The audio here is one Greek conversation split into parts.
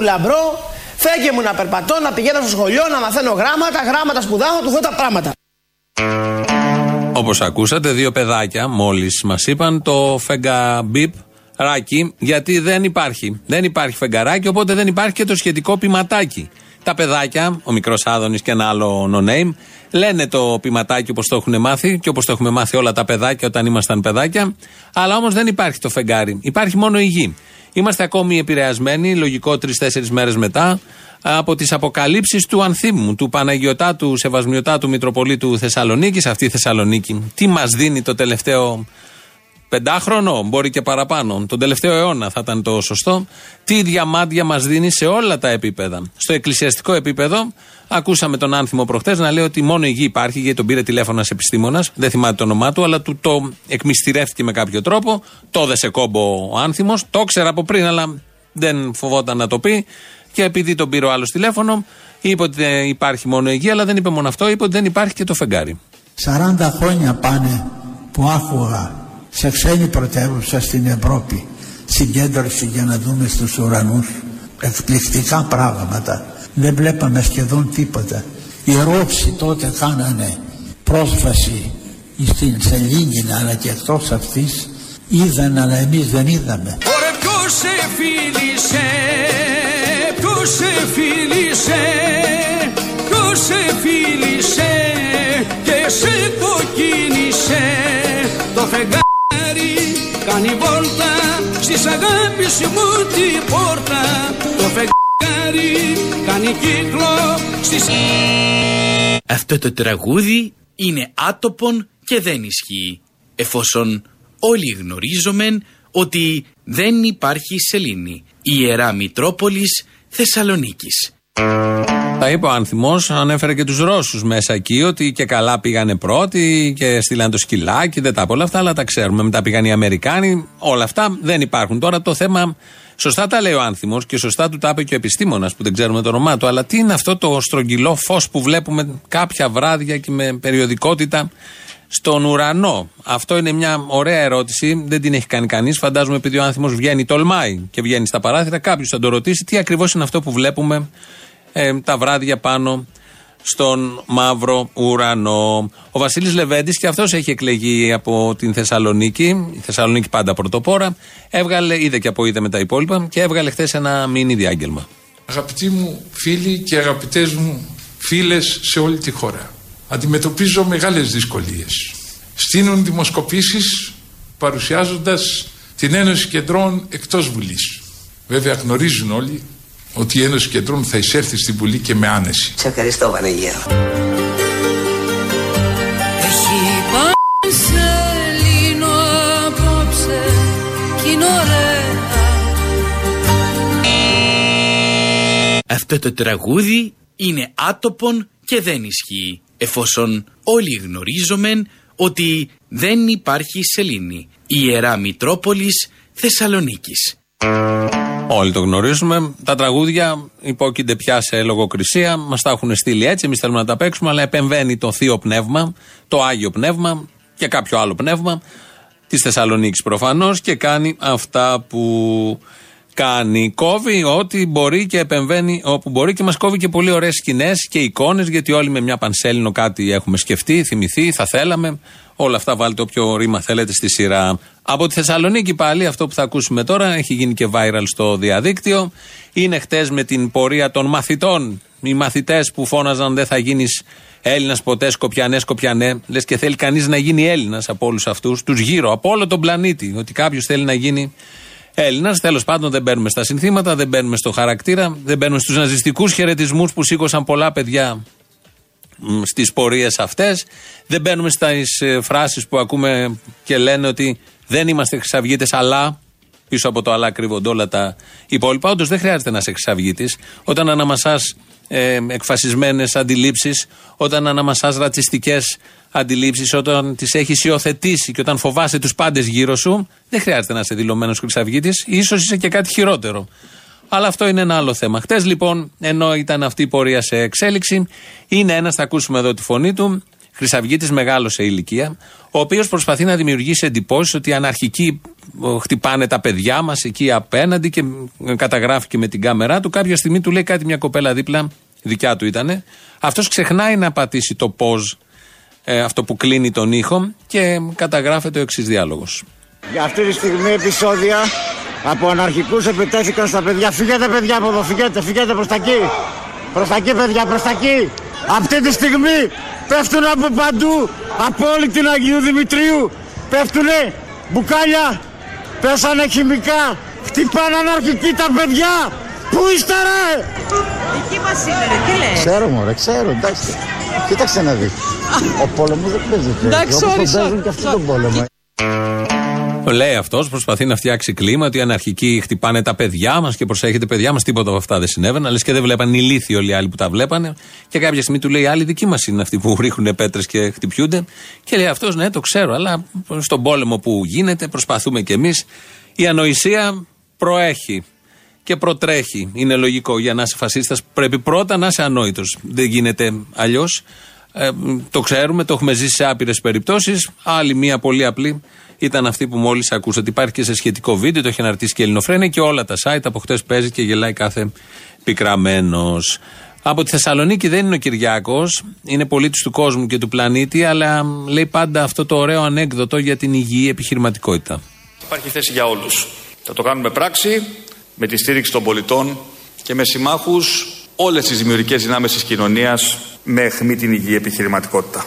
μου λαμπρό, φέγγε μου να περπατώ, να πηγαίνω στο σχολείο, να μαθαίνω γράμματα, γράμματα σπουδάω, του δω τα πράγματα. Όπως ακούσατε, δύο παιδάκια μόλις μας είπαν το φεγγαμπίπ ράκι, γιατί δεν υπάρχει. Δεν υπάρχει φεγγαράκι, οπότε δεν υπάρχει και το σχετικό πηματάκι. Τα παιδάκια, ο μικρός Άδωνης και ένα άλλο no name, λένε το πηματάκι όπως το έχουν μάθει και όπως το έχουμε μάθει όλα τα παιδάκια όταν ήμασταν παιδάκια, αλλά όμως δεν υπάρχει το φεγγάρι. Υπάρχει μόνο η γη. Είμαστε ακόμη επηρεασμένοι, λογικό τρει-τέσσερι μέρες μετά, από τις αποκαλύψεις του Ανθίμου, του Παναγιωτάτου Σεβασμιωτάτου Μητροπολίτου Θεσσαλονίκης. Αυτή η Θεσσαλονίκη, τι μας δίνει το τελευταίο πεντάχρονο, μπορεί και παραπάνω, τον τελευταίο αιώνα θα ήταν το σωστό, τι διαμάντια μας δίνει σε όλα τα επίπεδα. Στο εκκλησιαστικό επίπεδο, ακούσαμε τον Άνθιμο προχτές να λέει ότι μόνο η γη υπάρχει, γιατί τον πήρε τηλέφωνος ένα επιστήμονας, δεν θυμάται το όνομά του, αλλά του το εκμυστηρεύτηκε με κάποιο τρόπο, το έδεσε κόμπο ο Άνθιμος, το ήξερα από πριν, αλλά δεν φοβόταν να το πει. Και επειδή τον πήρε ο άλλος τηλέφωνο, είπε ότι υπάρχει μόνο η γη, αλλά δεν είπε μόνο αυτό, είπε ότι δεν υπάρχει και το φεγγάρι. 40 χρόνια πάνε που άκουγα σε ξένη πρωτεύουσα στην Ευρώπη συγκέντρωση για να δούμε στους ουρανούς. Εκπληκτικά πράγματα. Δεν βλέπαμε σχεδόν τίποτα. Οι Ρώσοι τότε κάνανε πρόσβαση στην Σελήνη αλλά και εκτός αυτής είδαν αλλά εμείς δεν είδαμε. Ωραία ποιος σε φίλησε ποιος σε φίλησε ποιος σε φίλησε και σε κοκκίνησε το φεγγάρι Κάνει βόλτα στις αγάπης μου την πόρτα Το φεγγάρι κάνει κύκλο στις... Αυτό το τραγούδι είναι άτοπον και δεν ισχύει εφόσον όλοι γνωρίζομεν ότι δεν υπάρχει σελήνη. Η Ιερά Μητρόπολης Θεσσαλονίκης. Τα είπε ο Άνθιμο, ανέφερε και τους Ρώσους μέσα εκεί, ότι και καλά πήγανε πρώτοι και στείλαν το σκυλάκι, δεν τα όλα αυτά, αλλά τα ξέρουμε. Μετά πήγαν οι Αμερικάνοι, όλα αυτά δεν υπάρχουν. Τώρα το θέμα, σωστά τα λέει ο Άνθιμο και σωστά του τα είπε και ο επιστήμονας που δεν ξέρουμε το όνομά του, αλλά τι είναι αυτό το στρογγυλό φως που βλέπουμε κάποια βράδια και με περιοδικότητα στον ουρανό. Αυτό είναι μια ωραία ερώτηση, δεν την έχει κάνει κανείς. Φαντάζομαι επειδή ο Άνθιμο βγαίνει, τολμάει και βγαίνει στα παράθυρα, κάποιος θα το ρωτήσει τι ακριβώς είναι αυτό που βλέπουμε ε, τα βράδια πάνω στον μαύρο ουρανό. Ο Βασίλης Λεβέντης και αυτός έχει εκλεγεί από την Θεσσαλονίκη. Η Θεσσαλονίκη πάντα πρωτοπόρα. Έβγαλε, είδε και από είδε με τα υπόλοιπα και έβγαλε χθες ένα μίνι διάγγελμα. Αγαπητοί μου φίλοι και αγαπητές μου φίλες σε όλη τη χώρα. Αντιμετωπίζω μεγάλες δυσκολίες. Στείνουν δημοσκοπήσεις παρουσιάζοντας την Ένωση Κεντρών εκτός Βουλής. Βέβαια γνωρίζουν όλοι ότι η Ένωση Κεντρών θα εισέλθει στην Βουλή και με άνεση. Σε ευχαριστώ Βανεγέρο. Αυτό το τραγούδι είναι άτοπον και δεν ισχύει εφόσον όλοι γνωρίζομεν ότι δεν υπάρχει σελήνη. Η Ιερά Μητρόπολης Θεσσαλονίκης. Όλοι το γνωρίζουμε. Τα τραγούδια υπόκεινται πια σε λογοκρισία. Μας τα έχουν στείλει έτσι. Εμείς θέλουμε να τα παίξουμε, αλλά επεμβαίνει το θείο πνεύμα, το άγιο πνεύμα και κάποιο άλλο πνεύμα της Θεσσαλονίκης προφανώς και κάνει αυτά που κάνει. Κόβει ό,τι μπορεί και επεμβαίνει όπου μπορεί και μας κόβει και πολύ ωραίες σκηνές και εικόνες, γιατί όλοι με μια πανσέλινο κάτι έχουμε σκεφτεί, θυμηθεί, θα θέλαμε. Όλα αυτά βάλτε όποιο ρήμα θέλετε στη σειρά. Από τη Θεσσαλονίκη πάλι, αυτό που θα ακούσουμε τώρα, έχει γίνει και viral στο διαδίκτυο. Είναι χτες με την πορεία των μαθητών. Οι μαθητές που φώναζαν δεν θα γίνεις Έλληνας ποτέ, Σκοπιανέ, Σκοπιανέ. Λες και θέλει κανείς να γίνει Έλληνας από όλους αυτούς, τους γύρω, από όλο τον πλανήτη. Ότι κάποιος θέλει να γίνει Έλληνας. Τέλος πάντων, δεν μπαίνουμε στα συνθήματα, δεν μπαίνουμε στο χαρακτήρα, δεν μπαίνουμε στους ναζιστικούς χαιρετισμούς που σήκωσαν πολλά παιδιά στις πορείες αυτές. Δεν μπαίνουμε στις ε, φράσεις που ακούμε και λένε ότι δεν είμαστε χρυσαυγίτες, αλλά πίσω από το αλλά κρύβονται όλα τα υπόλοιπα. Όντως δεν χρειάζεται να είσαι χρυσαυγίτης. Όταν αναμασάς ε, εκφασισμένες αντιλήψεις, όταν αναμασάς ρατσιστικές αντιλήψεις, όταν τις έχεις υιοθετήσει και όταν φοβάσαι τους πάντες γύρω σου, δεν χρειάζεται να είσαι δηλωμένος χρυσαυγίτης. σω είσαι και κάτι χειρότερο. Αλλά αυτό είναι ένα άλλο θέμα. Χτες λοιπόν, ενώ ήταν αυτή η πορεία σε εξέλιξη, είναι ένας, θα ακούσουμε εδώ τη φωνή του, Χρυσαυγήτη μεγάλο σε ηλικία, ο οποίος προσπαθεί να δημιουργήσει εντυπώσεις ότι οι αναρχικοί χτυπάνε τα παιδιά μας εκεί απέναντι και καταγράφει και με την κάμερά του. Κάποια στιγμή του λέει κάτι μια κοπέλα δίπλα, δικιά του ήταν. Αυτός ξεχνάει να πατήσει το πώς, ε, αυτό που κλείνει τον ήχο και καταγράφεται ο εξής διάλογος. Για αυτή τη στιγμή επεισόδια από αναρχικούς επιτέθηκαν στα παιδιά. Φύγετε παιδιά από εδώ, φύγετε, φύγετε προς τα εκεί. Προς τα εκεί παιδιά, προς τα εκεί. Αυτή τη στιγμή πέφτουν από παντού, από όλη την Αγίου Δημητρίου. Πέφτουνε μπουκάλια, πέσανε χημικά, χτυπάνε αναρχικοί τα παιδιά. Πού είστε ρε! Εκεί μας είναι ρε, τι λες; Ξέρω μωρέ, ξέρω, εντάξει. Κοίταξε να δεις. Ο πόλεμος δεν παίζεται. Εντάξει, Όπως τον sorry, παίζουν sorry. και αυτοί τον πόλεμο. Το λέει αυτός, προσπαθεί να φτιάξει κλίμα ότι οι αναρχικοί χτυπάνε τα παιδιά μας και προσέχετε παιδιά μας, τίποτα από αυτά δεν συνέβαιναν. Λες και δεν βλέπαν ηλίθιοι όλοι οι άλλοι που τα βλέπανε. Και κάποια στιγμή του λέει: Άλλοι δικοί μας είναι αυτοί που ρίχνουν πέτρες και χτυπιούνται. Και λέει αυτός: Ναι, το ξέρω, αλλά στον πόλεμο που γίνεται προσπαθούμε κι εμείς. Η ανοησία προέχει και προτρέχει. Είναι λογικό για να είσαι φασίστας. Πρέπει πρώτα να είσαι ανόητος. Δεν γίνεται αλλιώς. Ε, το ξέρουμε, το έχουμε ζήσει σε άπειρες περιπτώσεις. Άλλη μία πολύ απλή ήταν αυτή που μόλις ακούσατε. Υπάρχει και σε σχετικό βίντεο, το έχει αναρτήσει και η Ελληνοφρένια και όλα τα site. Από χτες παίζει και γελάει κάθε πικραμένος. Από τη Θεσσαλονίκη δεν είναι ο Κυριάκος, είναι πολίτης του κόσμου και του πλανήτη, αλλά λέει πάντα αυτό το ωραίο ανέκδοτο για την υγιή επιχειρηματικότητα. Υπάρχει θέση για όλους. Θα το κάνουμε πράξη, με τη στήριξη των πολιτών και με συμμάχους όλες τις δημιουργικές δυνάμεις της κοινωνίας με αιχμή την υγιή επιχειρηματικότητα.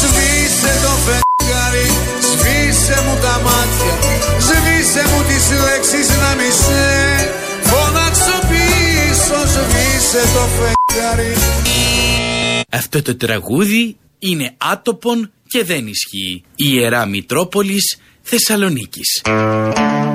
Σβήσε το φεγγάρι, σβήσε μου τα μάτια Σβήσε μου τις λέξεις να μη σε φωνάξω πίσω. Σβήσε το φεγγάρι. Αυτό το τραγούδι είναι άτοπον και δεν ισχύει. Η Ιερά Μητρόπολης Θεσσαλονίκης.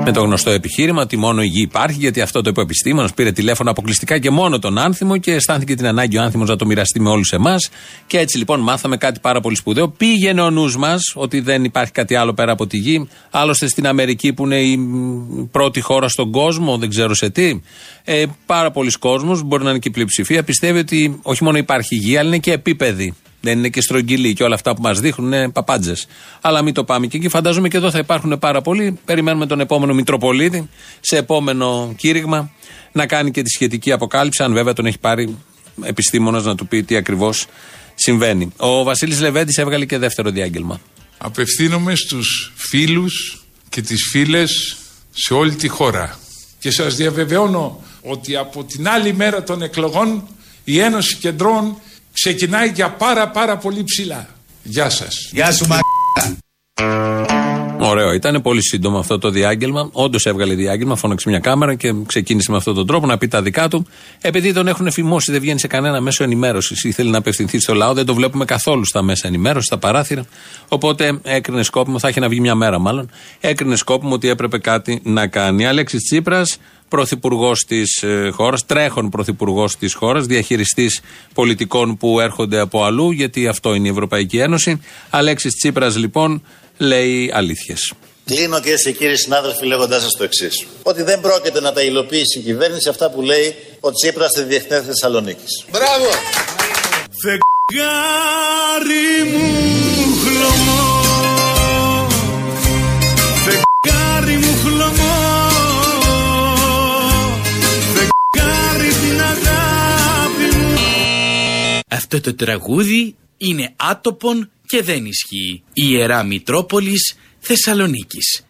Με το γνωστό επιχείρημα ότι μόνο η γη υπάρχει, γιατί αυτό το είπε ο επιστήμονας. Πήρε τηλέφωνο αποκλειστικά και μόνο τον άνθιμο και αισθάνθηκε την ανάγκη ο άνθιμος να το μοιραστεί με όλους εμάς. Και έτσι λοιπόν μάθαμε κάτι πάρα πολύ σπουδαίο. Πήγαινε ο νους μας ότι δεν υπάρχει κάτι άλλο πέρα από τη γη. Άλλωστε στην Αμερική που είναι η μ, πρώτη χώρα στον κόσμο, δεν ξέρω σε τι. Ε, πάρα πολλοί κόσμος, μπορεί να είναι και η πλειοψηφία, πιστεύει ότι όχι μόνο υπάρχει γη, αλλά είναι και επίπεδη. Δεν είναι και στρογγυλή και όλα αυτά που μας δείχνουν είναι παπάντζες. Αλλά μην το πάμε και εκεί. Φαντάζομαι και εδώ θα υπάρχουν πάρα πολλοί. Περιμένουμε τον επόμενο Μητροπολίτη σε επόμενο κήρυγμα να κάνει και τη σχετική αποκάλυψη. Αν βέβαια τον έχει πάρει επιστήμονας να του πει τι ακριβώς συμβαίνει. Ο Βασίλης Λεβέντης έβγαλε και δεύτερο διάγγελμα. Απευθύνομαι στους φίλους και τις φίλες σε όλη τη χώρα. Και σας διαβεβαιώνω ότι από την άλλη μέρα των εκλογών η Ένωση Κεντρών ξεκινάει για πάρα πάρα πολύ ψηλά. Γεια σας. Γεια σου μα Ωραίο. Ήταν πολύ σύντομο αυτό το διάγγελμα. Όντως έβγαλε διάγγελμα, φώναξε μια κάμερα και ξεκίνησε με αυτόν τον τρόπο να πει τα δικά του. Επειδή τον έχουν εφημώσει, δεν βγαίνει σε κανένα μέσο ενημέρωσης ή θέλει να απευθυνθεί στο λαό, δεν το βλέπουμε καθόλου στα μέσα ενημέρωσης, στα παράθυρα. Οπότε έκρινε σκόπιμο, θα είχε να βγει μια μέρα μάλλον, έκρινε σκόπιμο ότι έπρεπε κάτι να κάνει. Αλέξης Τσίπρας, πρωθυπουργός της ε, χώρας, τρέχον πρωθυπουργός της χώρας, διαχειριστής πολιτικών που έρχονται από αλλού, γιατί αυτό είναι η Ευρωπαϊκή Ένωση. Αλέξης Τσίπρας λοιπόν λέει αλήθειες. Κλείνω κυρίες και κύριοι συνάδελφοι λέγοντάς σας το εξής. Ότι δεν πρόκειται να τα υλοποιήσει η κυβέρνηση αυτά που λέει ο Τσίπρας στη Διεθνές Θεσσαλονίκης. Μπράβο Φεγγάρι μου χλωμό Φεγγάρι μου Αυτό το τραγούδι είναι άτοπον και δεν ισχύει. Η Ιερά Μητρόπολης Θεσσαλονίκης.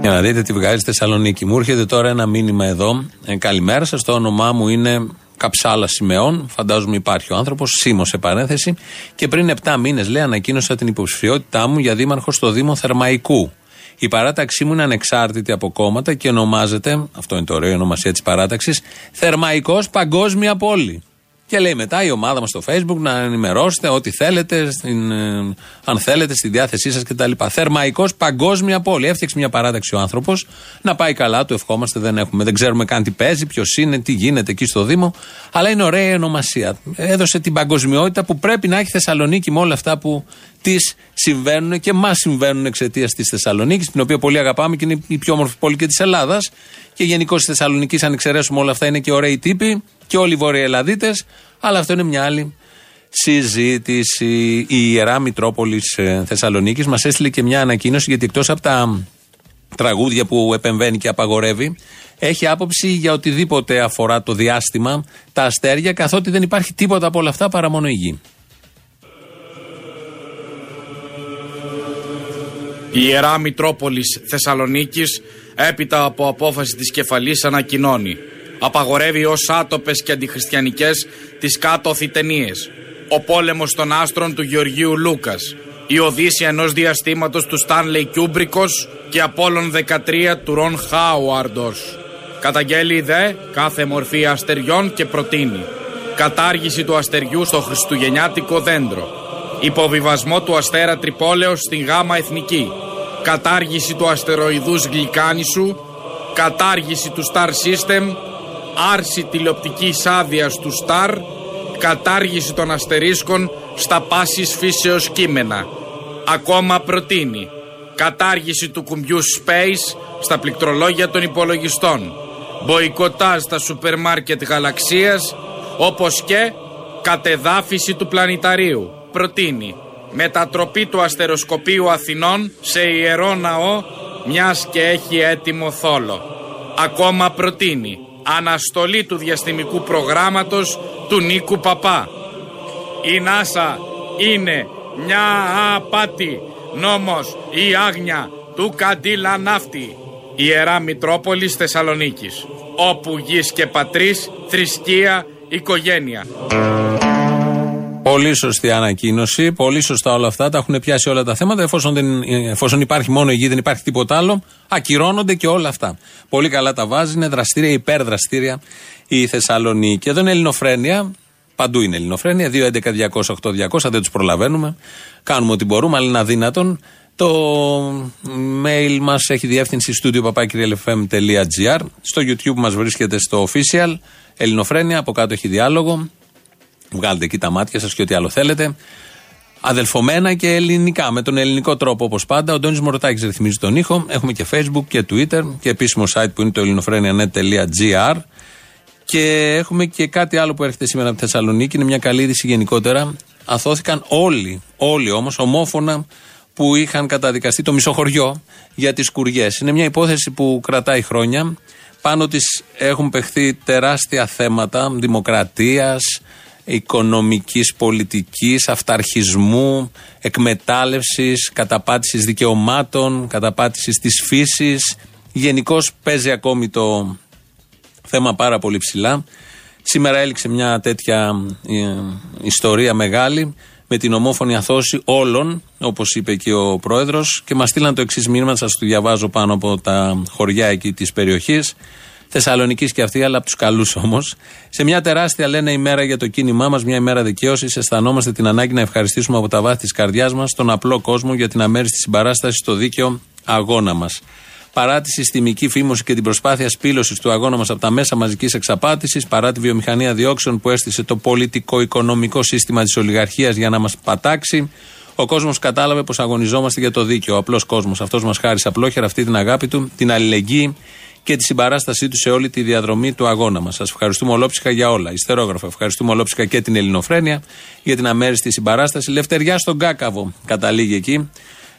Για να δείτε τι βγάζει Θεσσαλονίκη. Μου έρχεται τώρα ένα μήνυμα εδώ. Ε, καλημέρα σας. Το όνομά μου είναι Καψάλα Σιμεών. Φαντάζομαι υπάρχει ο άνθρωπος. Σίμω σε παρένθεση. Και πριν 7 μήνες, λέει, ανακοίνωσα την υποψηφιότητά μου για δήμαρχο στο Δήμο Θερμαϊκού. Η παράταξή μου είναι ανεξάρτητη από κόμματα και ονομάζεται, αυτό είναι το ωραίο η ονομασία της παράταξης, Θερμαϊκός Παγκόσμια Πόλη. Και λέει μετά η ομάδα μας στο Facebook να ενημερώσετε ό,τι θέλετε, στην, ε, αν θέλετε, στη διάθεσή σας κτλ. Θερμαϊκός Παγκόσμια Πόλη. Έφτιαξε μια παράταξη ο άνθρωπος να πάει καλά, του ευχόμαστε. Δεν, έχουμε, δεν ξέρουμε καν τι παίζει, ποιος είναι, τι γίνεται εκεί στο Δήμο. Αλλά είναι ωραία η ονομασία. Έδωσε την παγκοσμιότητα που πρέπει να έχει η Θεσσαλονίκη με όλα αυτά που της συμβαίνουν και μας συμβαίνουν εξαιτίας της Θεσσαλονίκης, την οποία πολύ αγαπάμε και είναι η πιο όμορφη πόλη και της Ελλάδας. Και γενικώ τη Θεσσαλονίκη, αν εξαιρέσουμε όλα αυτά, είναι και ωραίοι τύποι και όλοι οι Βορειοελλαδίτε. Αλλά αυτό είναι μια άλλη συζήτηση. Η Ιερά Μητρόπολης Θεσσαλονίκης μας έστειλε και μια ανακοίνωση γιατί εκτός από τα τραγούδια που επεμβαίνει και απαγορεύει, έχει άποψη για οτιδήποτε αφορά το διάστημα, τα αστέρια, καθότι δεν υπάρχει τίποτα από όλα αυτά παρά μόνο η γη. Η Ιερά Μητρόπολης Θεσσαλονίκης έπειτα από απόφαση της κεφαλής ανακοινώνει. Απαγορεύει ως άτοπες και αντιχριστιανικές τις κάτω ταινίες. Ο πόλεμος των άστρων του Γεωργίου Λούκας. Η Οδύσσια ενός διαστήματος του Στάνλεϊ Κιούμπρικος και Απόλλων 13 του Ρον Χάουαρντος. Καταγγέλει δε κάθε μορφή αστεριών και προτείνει. Κατάργηση του αστεριού στο χριστουγεννιάτικο δέντρο. Υποβιβασμό του αστέρα Τρυπόλεως στην γάμα εθνική κατάργηση του αστεροειδούς γλυκάνησου κατάργηση του Star System άρση τηλεοπτικής άδειας του Star κατάργηση των αστερίσκων στα πάσης φύσεως κείμενα. Ακόμα προτείνει. Κατάργηση του κουμπιού Space στα πληκτρολόγια των υπολογιστών. Μποϊκοτάζ στα σούπερ μάρκετ γαλαξίας όπως και κατεδάφιση του πλανηταρίου. Προτείνει μετατροπή του αστεροσκοπίου Αθηνών σε ιερό ναό μιας και έχει έτοιμο θόλο. Ακόμα προτείνει αναστολή του διαστημικού προγράμματος του Νίκου Παπά. Η ΝΑΣΑ είναι μια απάτη, νόμος ή άγνοια του Καντήλα Ναύτη. Ιερά Μητρόπολης Θεσσαλονίκης, όπου γης και πατρίς, θρησκεία, οικογένεια. Πολύ σωστή ανακοίνωση. Πολύ σωστά όλα αυτά. Τα έχουν πιάσει όλα τα θέματα. Εφόσον, δεν, εφόσον υπάρχει μόνο η γη, δεν υπάρχει τίποτα άλλο, ακυρώνονται και όλα αυτά. Πολύ καλά τα βάζει. Είναι δραστήρια, υπερδραστήρια η Θεσσαλονίκη. Εδώ είναι Ελληνοφρένια. Παντού είναι Ελληνοφρένια. 2.11.208.200. Δεν τους προλαβαίνουμε. Κάνουμε ό,τι μπορούμε, αλλά είναι αδύνατον. Το mail μας έχει διεύθυνση studio papakirialfm.gr. Στο YouTube μας βρίσκεται στο official Ελληνοφρένια. Από κάτω έχει διάλογο. Βγάλετε εκεί τα μάτια σας και ό,τι άλλο θέλετε. Αδελφομένα και ελληνικά, με τον ελληνικό τρόπο όπως πάντα. Ο Ντόνι Μοροτάκη ρυθμίζει τον ήχο. Έχουμε και Facebook και Twitter και επίσημο site που είναι το ελληνοφρένια.net.gr. Και έχουμε και κάτι άλλο που έρχεται σήμερα από τη Θεσσαλονίκη. Είναι μια καλή είδηση γενικότερα. Αθώθηκαν όλοι, όλοι όμως, ομόφωνα που είχαν καταδικαστεί το μισοχωριό για τις κουριές. Είναι μια υπόθεση που κρατάει χρόνια. Πάνω της έχουν παιχθεί τεράστια θέματα δημοκρατίας, οικονομικής πολιτικής, αυταρχισμού, εκμετάλλευσης, καταπάτησης δικαιωμάτων, καταπάτησης της φύσης. Γενικώς παίζει ακόμη το θέμα πάρα πολύ ψηλά. Σήμερα έληξε μια τέτοια ε, ιστορία μεγάλη με την ομόφωνη αθώση όλων, όπως είπε και ο πρόεδρος και μας στείλαν το εξής μήνυμα, σας το διαβάζω πάνω από τα χωριά εκεί της περιοχής. Θεσσαλονίκη και αυτή, αλλά από τους καλούς όμως. Σε μια τεράστια, λένε, ημέρα για το κίνημά μας, μια ημέρα δικαίωση, αισθανόμαστε την ανάγκη να ευχαριστήσουμε από τα βάθη της καρδιάς μας τον απλό κόσμο για την αμέριστη συμπαράσταση στο δίκαιο αγώνα μας. Παρά τη συστημική φήμωση και την προσπάθεια σπήλωσης του αγώνα μας από τα μέσα μαζικής εξαπάτησης, παρά τη βιομηχανία διώξεων που έστησε το πολιτικό-οικονομικό σύστημα της ολιγαρχίας για να μας πατάξει, ο κόσμος κατάλαβε πως αγωνιζόμαστε για το δίκαιο. Ο απλός κόσμος. Αυτός μας χάρισε απλόχερα αυτή την αγάπη του, την αλληλεγγύη και τη συμπαράστασή του σε όλη τη διαδρομή του αγώνα μας. Σας ευχαριστούμε ολόψυχα για όλα. Ιστερόγραφα. Ευχαριστούμε ολόψυχα και την Ελληνοφρένεια για την αμέριστη συμπαράσταση. Λευτεριά στον Κάκαβο. Καταλήγει εκεί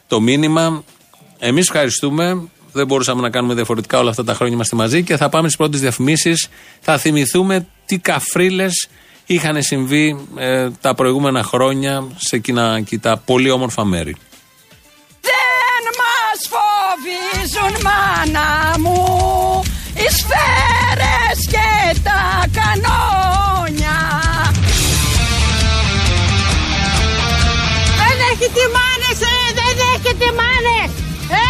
το μήνυμα. Εμείς ευχαριστούμε. Δεν μπορούσαμε να κάνουμε διαφορετικά όλα αυτά τα χρόνια είμαστε μαζί και θα πάμε στις πρώτες διαφημίσεις. Θα θυμηθούμε τι καφρίλες είχαν συμβεί ε, τα προηγούμενα χρόνια σε εκείνα εκεί τα πολύ όμορφα μέρη. Δεν μας φοβίζουν μάνα μου οι σφαίρες και τα κανόνια Δεν έχετε μάνες, ε, δεν έχετε μάνες, ε!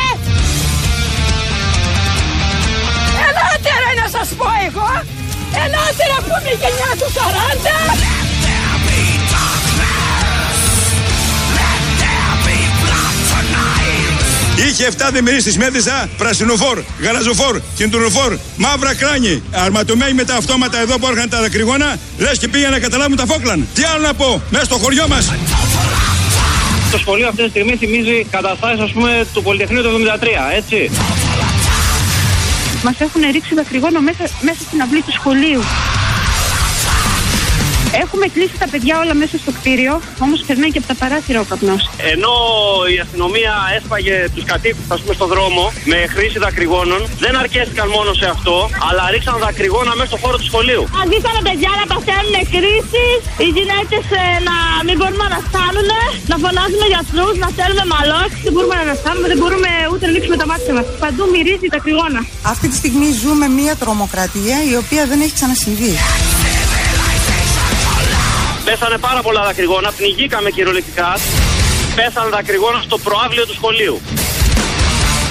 Ελάτε ρε να σας πω εγώ, ελάτε ρε που είναι η γενιά τους 40 Είχε 7 διμερείς στη Μέτρησα, πρασινοφόρ, γαλαζοφόρ, κινητροφόρ, μαύρα κράνη. Αρματωμένοι με τα αυτόματα εδώ που έρχαν τα δακρυγόνα, λες και πήγαν να καταλάβουν τα φόκλαν. Τι άλλο να πω, μέσα στο χωριό μας. Το σχολείο αυτή τη στιγμή θυμίζει καταστάσεις, ας πούμε, του Πολυτεχνείου του 73, έτσι. Μας έχουν ρίξει δακρυγόνο μέσα, μέσα στην αυλή του σχολείου. Έχουμε κλείσει τα παιδιά όλα μέσα στο κτίριο, όμως περνάει και από τα παράθυρα ο καπνός. Ενώ η αστυνομία έσπαγε τους κατοίκους, ας πούμε, στον δρόμο με χρήση δακρυγόνων, δεν αρκέστηκαν μόνο σε αυτό, αλλά ρίξαν δακρυγόνα μέσα στο χώρο του σχολείου. Αντίθετα παιδιά να παθαίνουν κρίσεις, οι γυναίκες να μην μπορούμε να στάνουν, να φωνάζουμε γιατρούς, να θέλουμε μαλόξ, δεν μπορούμε να αναστάνουμε, δεν μπορούμε ούτε να ανοίξουμε τα μάτια μας. Παντού μυρίζει τα κρυγόνα. Αυτή τη στιγμή ζούμε μια τρομοκρατία η οποία δεν έχει ξανασυμβεί. Πέσανε πάρα πολλά δακρυγόνα, πνιγήκαμε κυριολεκτικά. Πέσανε δακρυγόνα στο προάβλιο του σχολείου.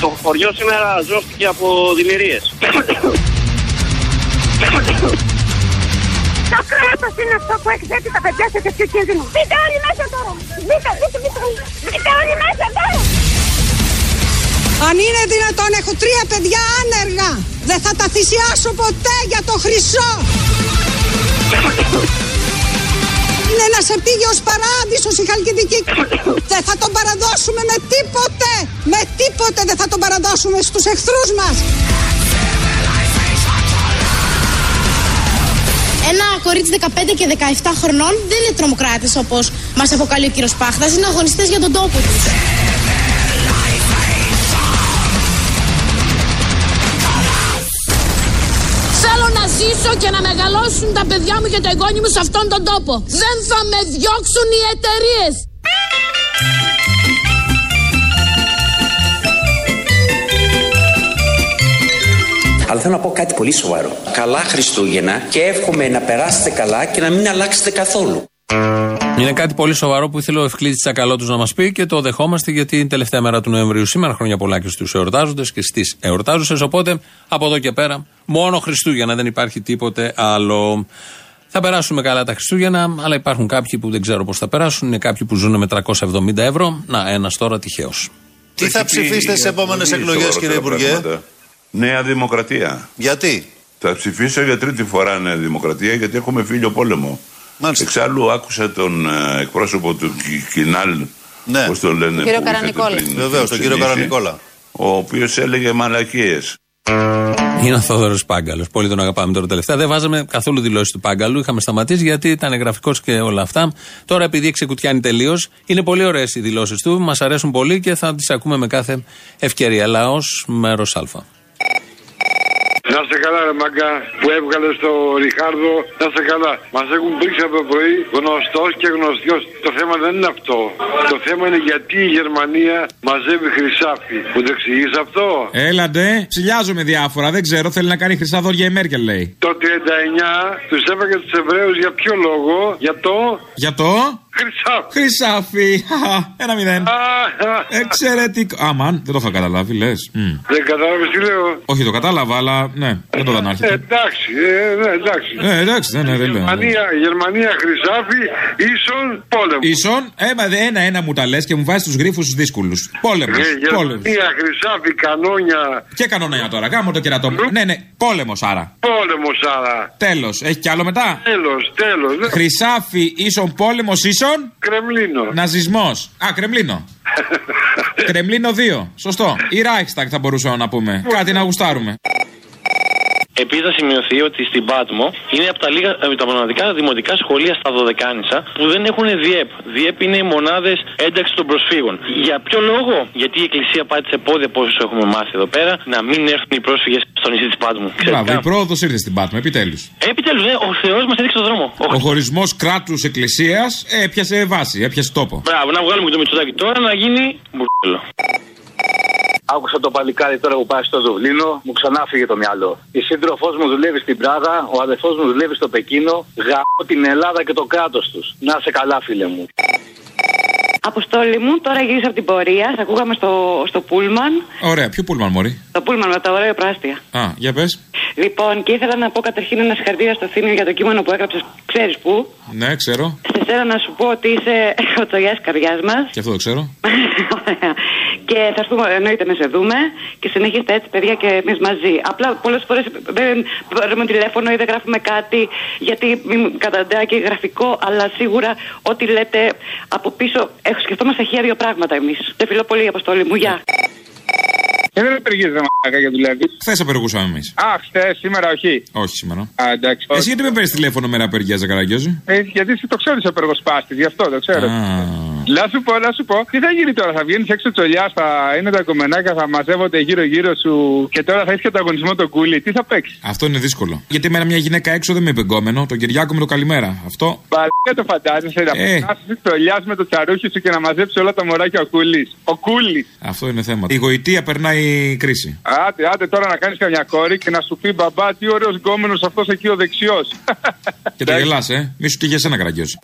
Το χωριό σήμερα ζώστηκε από δημιουργίες. Το κράτος είναι αυτό που εκθέτει τα παιδιά σε τέτοιο κίνδυνο. Μπείτε όλοι μέσα τώρα. Μπείτε, μπείτε, μπείτε. Μπείτε όλοι μέσα τώρα. Αν είναι δυνατόν έχω τρία παιδιά άνεργα. Δεν θα τα θυσιάσω ποτέ για το χρυσό. Είναι ένας επίγειος παράδεισος η Χαλκιδική. Δεν θα τον παραδώσουμε με τίποτε. Με τίποτε δεν θα τον παραδώσουμε στους εχθρούς μας. Ένα κορίτσι 15 και 17 χρονών δεν είναι τρομοκράτες όπως μας αποκαλεί ο κύριος Πάχτας, είναι αγωνιστές για τον τόπο τους. Ζήσω και να μεγαλώσουν τα παιδιά μου και τα εγγόνι μου σε αυτόν τον τόπο. Δεν θα με διώξουν οι εταιρείες. Αλλά θέλω να πω κάτι πολύ σοβαρό. Καλά Χριστούγεννα και εύχομαι να περάσετε καλά και να μην αλλάξετε καθόλου. Είναι κάτι πολύ σοβαρό που ήθελε ο Ευκλήτη Τσακαλώτου να μας πει και το δεχόμαστε γιατί είναι τελευταία μέρα του Νοεμβρίου σήμερα. Χρόνια πολλά και στους εορτάζοντες και στις εορτάζουσες. Οπότε από εδώ και πέρα μόνο Χριστούγεννα, δεν υπάρχει τίποτε άλλο. Θα περάσουμε καλά τα Χριστούγεννα, αλλά υπάρχουν κάποιοι που δεν ξέρω πώς θα περάσουν. Είναι κάποιοι που ζουν με 370 ευρώ. Να, ένας τώρα τυχαίο. Τι θα ψηφίσετε στι επόμενες εκλογές, κύριε Υπουργέ; Νέα Δημοκρατία. Γιατί; Θα ψηφίσω για τρίτη φορά Νέα Δημοκρατία γιατί έχουμε φίλιο πόλεμο. Μάλιστα. Εξάλλου άκουσα τον ε, εκπρόσωπο του Κι- Κινάλ, Ναι. πώς τον λένε, Κύριο που είχατε Καρανικόλα. πριν Βεβαίως, τον κύριο φιλοξενήσει, Καρανικόλα. Ο οποίος έλεγε μαλακίες. Είναι ο Θόδωρος Πάγκαλος. Πολύ τον αγαπάμε τώρα τελευταία. Δεν βάζαμε καθόλου δηλώσεις του Πάγκαλου. Είχαμε σταματήσει γιατί ήταν γραφικός και όλα αυτά. Τώρα επειδή ξεκουτιάνει τελείως, είναι πολύ ωραίες οι δηλώσεις του. Μας αρέσουν πολύ και θα τις ακούμε με κάθε ευκαιρία. Λαός μέρος Α. Να είστε καλά, ρε μαγκά, που έβγαλες στο Ριχάρδο. Να είστε καλά. Μας έχουν πρίξει από το πρωί γνωστός και γνωστό. Το θέμα δεν είναι αυτό. Το θέμα είναι γιατί η Γερμανία μαζεύει χρυσάφι. Μου το εξηγείς αυτό; Έλαντε, ψηλιάζομαι διάφορα. Δεν ξέρω, θέλει να κάνει χρυσά δόρια η Μέρκελ, λέει. Το 39 τους έφαγε τους Εβραίους για ποιο λόγο; Για το; Για το; Χρυσάφι. Χρυσάφι. Χαχα, Ένα μηδέν. Εξαιρετικό. Αμαν, δεν το είχα καταλάβει, λες. Δεν κατάλαβες τι λέω. Όχι, το κατάλαβα, αλλά ναι, δεν το Ε, δανάρχεται. εντάξει, ε, ναι, εντάξει. Ε, εντάξει, ναι, ναι, δεν λέω. Γερμανία, Γερμανία χρυσάφι ίσον πόλεμος. Ίσον, έμα δε ένα-ένα μου τα λες και μου βάζεις τους γρήφου του δύσκολους. Πόλεμος. Ε, Πόλεμος. Γερμανία χρυσάφι κανόνια. Και κανόνια τώρα, κάμω το κερατό μου. Ναι, ναι, πόλεμος άρα. Πόλεμος άρα. Τέλος. Έχει κι άλλο μετά; Τέλος, τέλος. Χρυσάφι ίσον πόλεμος ίσον. Κρεμλίνο. Ναζισμός. Α, Κρεμλίνο. Κρεμλίνο 2. Σωστό. Ή Reichstag θα μπορούσαμε να πούμε. Κάτι να γουστάρουμε. Επίσης, να σημειωθεί ότι στην Πάτμο είναι από τα, λίγα, από τα μοναδικά δημοτικά σχολεία στα Δωδεκάνησα που δεν έχουν ΔΙΕΠ. ΔΙΕΠ είναι οι μονάδες ένταξης των προσφύγων. Για ποιο λόγο, γιατί η Εκκλησία πάτησε πόδια, όπω έχουμε μάθει εδώ πέρα, να μην έρθουν οι πρόσφυγες στο νησί της Πάτμου. Μπράβο, η πρόοδος ήρθε στην Πάτμο, επιτέλους. Επιτέλους, ναι, ο Θεός μας έδειξε τον δρόμο. Ο χωρισμός κράτου-εκκλησία έπιασε βάση, έπιασε τόπο. Μπράβο, να βγάλουμε και το Μητσοτάκι τώρα να γίνει μπουρδέλο. Άκουσα το παλικάρι τώρα που πάει στο Δουβλίνο, μου ξανά φύγε το μυαλό. Η σύντροφός μου δουλεύει στην Πράγα, ο αδερφό μου δουλεύει στο Πεκίνο. Γαμώ την Ελλάδα και το κράτος τους. Να σε καλά, φίλε μου. Αποστόλη μου, τώρα γύρισα από την πορεία. Σε ακούγαμε στο, στο Πούλμαν. Ωραία, ποιο πούλμαν μωρή; Το Πούλμαν με τα ωραία πράστια. Α, για πες. Λοιπόν, και ήθελα να πω καταρχήν ένα συγχαρητήρια στο Θήμιο για το κείμενο που έγραψες. Ξέρεις πού; Ναι, ξέρω. Σε σένα να σου πω ότι είσαι ο τσογιάς καρδιάς μας. Και αυτό το ξέρω. και θα έρθουμε, εννοείται να σε δούμε. Και συνεχίστε έτσι, παιδιά, και εμείς μαζί. Απλά πολλές φορές δεν παίρνουμε τηλέφωνο ή δεν γράφουμε κάτι. Γιατί μην καταντάει γραφικό, αλλά σίγουρα ό,τι λέτε από πίσω. Έχω σκεφτόμαστε χέρια δύο πράγματα εμείς. Σε φιλώ πολύ, Αποστόλη μου. Γεια. Ε, δεν απεργίζει ρε μαλάκα για δουλεύει. Χθες απεργούσαμε εμείς. Α, χθες, σήμερα όχι. Όχι σήμερα. Α, εντάξει. Εσύ γιατί με παίρνεις τηλέφωνο μέρα απεργία, Καραγκιόζη. Ε, γιατί εσύ το ξέρεις ο απεργοσπάστη, γι' αυτό το ξέρω. Να σου πω, να σου πω, τι θα γίνει τώρα, θα βγαίνεις έξω τσολιά, θα είναι τα κομμενάκια, θα μαζεύονται γύρω-γύρω σου και τώρα θα έχεις και το αγωνισμό το κούλι. Τι θα παίξεις; Αυτό είναι δύσκολο. Γιατί εμένα μια γυναίκα έξω δεν με είπε γκόμενο, τον Κυριάκο με το καλημέρα. Αυτό. Παλιά το φαντάζεσαι να Ε. περάσει τσολιάς με το τσαρούχι σου και να μαζέψεις όλα τα μωράκια ο κούλι. Ο κούλι. Αυτό είναι θέμα. Η γοητεία περνάει η κρίση. Άντε, άντε τώρα να κάνεις καμιά κόρη και να σου πει μπαμπά, τι ωραίος γκόμενος αυτός εκεί ο δεξιός. Και το γελάς, ε. Μη σου τύχει εσένα, Καραγκιόζη.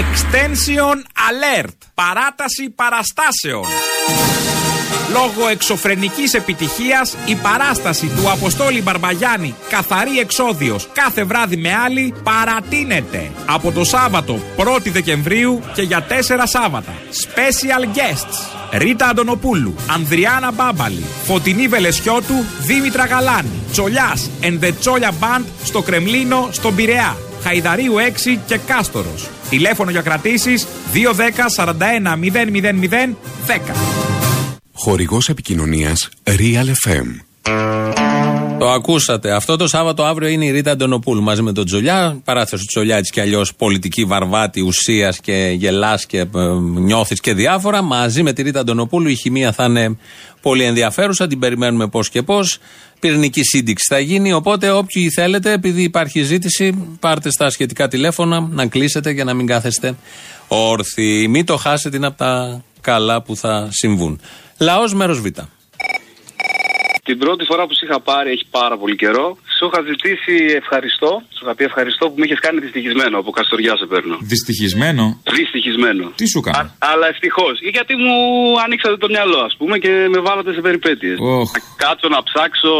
Extension alert. Παράταση παραστάσεων. Λόγω εξωφρενικής επιτυχίας, η παράσταση του Αποστόλη Μπαρμπαγιάννη «Καθαρή εξόδιος» κάθε βράδυ με άλλη παρατείνεται από το Σάββατο 1η Δεκεμβρίου και για τέσσερα Σάββατα. Special guests Ρίτα Αντωνοπούλου, Ανδριάνα Μπάμπαλη, Φωτεινή Βελεσιώτου, Δήμητρα Γαλάνη, Τσολιάς and the Τσόλια Band στο Κρεμλίνο, στον Πειραιά. Χαϊδαρίου 6 και Κάστορος. Τηλέφωνο για κρατήσεις 210 41 000 10. Χορηγός επικοινωνίας Real FM. Το ακούσατε. Αυτό το Σάββατο αύριο είναι η Ρίτα Αντωνοπούλου μαζί με τον Τζολιά. Παράθεση του Τζολιά έτσι κι αλλιώς πολιτική βαρβάτη ουσίας και γελάς και ε, νιώθεις και διάφορα. Μαζί με τη Ρίτα Αντωνοπούλου η χημεία θα είναι πολύ ενδιαφέρουσα. Την περιμένουμε πώς και πώς. Πυρηνική σύνδεξη θα γίνει. Οπότε όποιοι θέλετε, επειδή υπάρχει ζήτηση, πάρτε στα σχετικά τηλέφωνα να κλείσετε για να μην κάθεστε όρθιοι. Μην το χάσετε, είναι από τα καλά που θα συμβούν. Λαός μέρος Β. Την πρώτη φορά που σε είχα πάρει έχει πάρα πολύ καιρό. Σου είχα ζητήσει ευχαριστώ. Σου είχα πει ευχαριστώ που με είχες κάνει δυστυχισμένο. Από Καστοριά σε παίρνω. Δυστυχισμένο; Δυστυχισμένο. Τι σου κάνω. Αλλά ευτυχώς. Γιατί μου ανοίξατε το μυαλό, ας πούμε, και με βάλατε σε περιπέτειες. Οχ. Θα κάτσω να ψάξω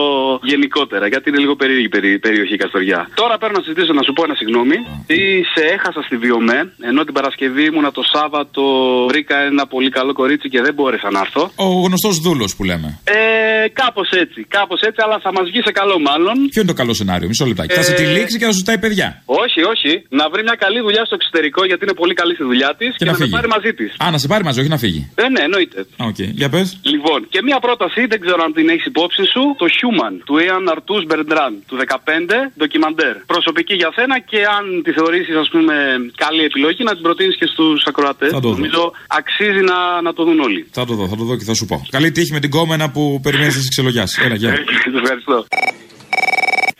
γενικότερα, γιατί είναι λίγο περίεργη περι- περιοχή η Καστοριά. Τώρα παίρνω να συζητήσω να σου πω ένα συγγνώμη. Τι σε έχασα στη Βιομέ, ενώ την Παρασκευή ήμουνα το Σάββατο βρήκα ένα πολύ καλό κορίτσι και δεν μπόρεσα να έρθω. Ο γνωστός δούλος που λέμε. Ε, κάπως έτσι, κάπως έτσι, αλλά θα μας βγει σε καλό μάλλον. Ποιο είναι το καλό σενάριο, μισό λεπτάκι. Ε, Θα σε τυλίξει και θα σου ζητάει παιδιά. Όχι, όχι. Να βρει μια καλή δουλειά στο εξωτερικό γιατί είναι πολύ καλή στη δουλειά της και, να να, με φύγει. πάρει μαζί της. Α, να σε πάρει μαζί, όχι να φύγει. Ε, ναι, εννοείται. Α, Οκ, για πες. Λοιπόν, και μια πρόταση, δεν ξέρω αν την έχεις υπόψη σου, το Human του Yann Arthus-Bertrand του 15, ντοκιμαντέρ. Προσωπική για σένα και αν τη θεωρήσεις, ας πούμε, καλή επιλογή, να την προτείνεις και στους ακροατές. Θα το δω. Νομίζω αξίζει να, να το δουν όλοι. Θα το δω, θα το δω και θα σου πω. Καλή τύχη με την κόμενα που περιμένεις να σε ξελογιάσεις. Έλα, γεια. Ευχαριστώ.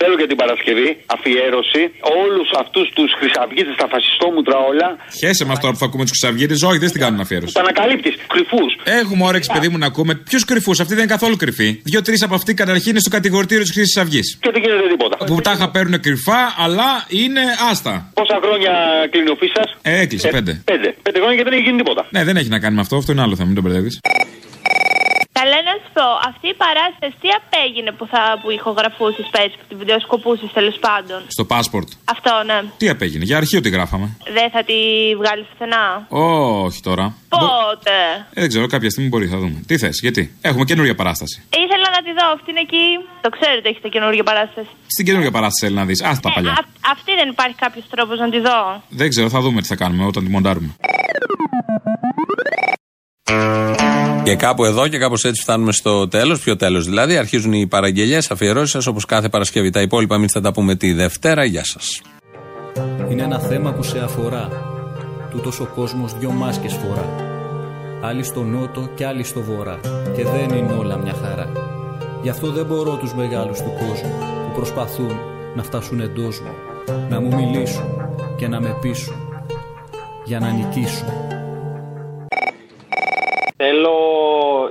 Θέλω και την Παρασκευή αφιέρωση όλους αυτούς τους χρυσαυγίτες, τα φασιστόμουτρα όλα. Χαίσε μα τώρα που θα ακούμε τους Χρυσαυγίτες. Όχι, δεν στην κάνουν αφιέρωση. Τα ανακαλύπτεις, κρυφούς. Έχουμε όρεξη, παιδί μου, να ακούμε. Ποιους κρυφούς, αυτοί δεν είναι καθόλου κρυφοί. Δύο-τρεις από αυτοί καταρχήν είναι στο κατηγορητήριο της Χρυσής Αυγής. Και δεν γίνεται τίποτα. Που τα είχα παίρνουν κρυφά, αλλά είναι άστα. Πόσα χρόνια κλείνει ο σα. Ε, έκλεισε πέντε. Πέντε. Πέντε χρόνια και δεν έχει γίνει τίποτα. Ναι, δεν έχει να κάνει με αυτό. Αυτό είναι άλλο θέμα, μην τον μπερδεύεις. Καλά να σου πω, αυτή η παράσταση τι απέγινε που, θα, που ηχογραφούσες πέρσι, που τη βιντεοσκοπούσες τέλος πάντων; Στο passport. Αυτό, ναι. Τι απέγινε, για αρχείο τι γράφαμε. Δεν θα τη βγάλεις πουθενά; Όχι τώρα. Πότε; Ε, δεν ξέρω, κάποια στιγμή μπορεί, θα δούμε. Τι θες, γιατί; Έχουμε καινούργια παράσταση. Ήθελα να τη δω, αυτή είναι εκεί. Το ξέρετε, έχετε καινούργια παράσταση. Στην καινούργια παράσταση θέλει να δεις. Α τα παλιά. Α- αυτή δεν υπάρχει κάποιος τρόπος να τη δω. Δεν ξέρω, θα δούμε τι θα κάνουμε όταν τη μοντάρουμε. Και κάπου εδώ και κάπως έτσι φτάνουμε στο τέλος. Ποιο τέλος δηλαδή. Αρχίζουν οι παραγγελίες, αφιερώσεις σας όπως κάθε Παρασκευή. Τα υπόλοιπα εμείς θα τα πούμε τη Δευτέρα. Γεια σας. Είναι ένα θέμα που σε αφορά. Τούτος ο κόσμος δυο μάσκες φορά. Άλλοι στο νότο και άλλοι στο βορρά. Και δεν είναι όλα μια χαρά. Γι' αυτό δεν μπορώ τους μεγάλους του κόσμου που προσπαθούν να φτάσουν εντός μου. Να μου μιλήσουν και να με πείσουν. Για να νικήσουν. Θέλω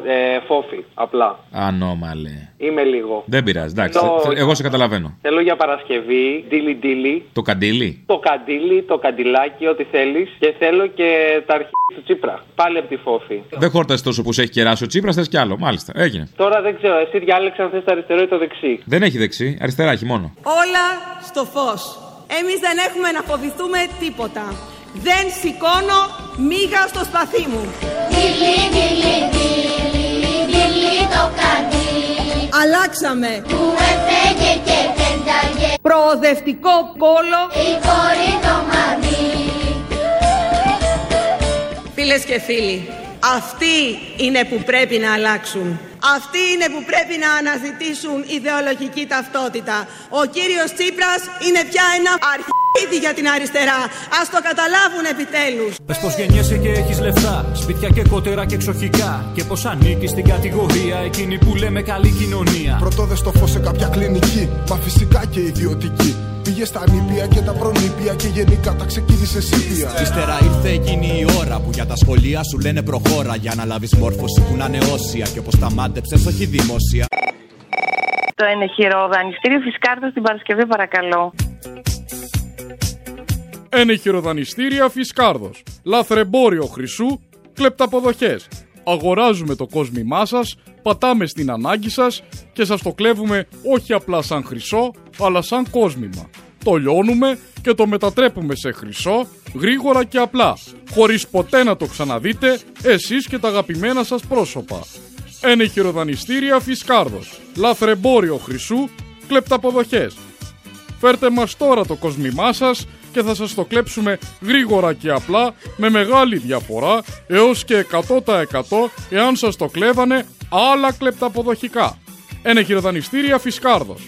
ε, φόφι, απλά. Ανώμαλε. Είμαι λίγο. Δεν πειράζει, εντάξει. Το- θε- Εγώ σε καταλαβαίνω. Θέλω για Παρασκευή, ντίλι ντίλι, Το καντήλι; το καντήλι, το καντιλάκι, ό,τι θέλεις και θέλω και τα αρχή του Τσίπρα. Πάλι από τη φόφη. Δεν χόρτασες τόσο που σε έχει κεράσει ο Τσίπρας, θες κι άλλο. Μάλιστα, έγινε. Τώρα δεν ξέρω, εσύ διάλεξε αν θες το αριστερό ή το δεξί. Δεν έχει δεξί, αριστερά έχει μόνο. Όλα στο φως. Εμείς δεν έχουμε να φοβηθούμε τίποτα. Δεν σηκώνω μίγα στο σπαθί μου. Δίλη, δίλη, δίλη, δίλη το καντήλι Αλλάξαμε. που έφεγε και πένταγε προοδευτικό πόλο. Η κόρη το μαγεί. Φίλες και φίλοι, αυτοί είναι που πρέπει να αλλάξουν. Αυτοί είναι που πρέπει να αναζητήσουν ιδεολογική ταυτότητα. Ο κύριος Τσίπρας είναι πια ένα αρχίδι για την αριστερά. Ας το καταλάβουν επιτέλους. Πες πως γεννιέσαι και έχεις λεφτά, σπίτια και κότερα και εξοχικά. Και πως ανήκεις στην κατηγορία εκείνη που λέμε καλή κοινωνία. Πρωτόδες στο φως σε κάποια κλινική, μα φυσικά και ιδιωτική. Πήγε στα νήπια και τα προνήπια και γενικά τα ξεκίνησε σύπια. Ύστερα ήρθε εκείνη η ώρα που για τα σχολεία σου λένε προχώρα για να λάβεις μόρφωση που να είναι όσια και όπως τα μάντεψες, όχι δημόσια. Το ενεχειρό δανειστήριο Φισκάρδο την Παρασκευή, παρακαλώ. Ενεχειροδανιστήρια Φισκάρδος. Λαθρεμπόριο χρυσού, κλεπταποδοχές. Αγοράζουμε το κόσμημά σας, πατάμε στην ανάγκη σας και σας το κλέβουμε όχι απλά σαν χρυσό, αλλά σαν κόσμημα. Το λιώνουμε και το μετατρέπουμε σε χρυσό, γρήγορα και απλά, χωρίς ποτέ να το ξαναδείτε εσείς και τα αγαπημένα σας πρόσωπα. Ενεχειροδανιστήρια Φισκάρδος. Λαθρεμπόριο χρυσού, κλεπταποδοχές. Φέρτε μας τώρα το κόσμημά σας και θα σας το κλέψουμε γρήγορα και απλά με μεγάλη διαφορά έως και 100% εάν σας το κλέβανε άλλα κλεπταποδοχικά. Ενεχειροδανιστήρια Φισκάρδος.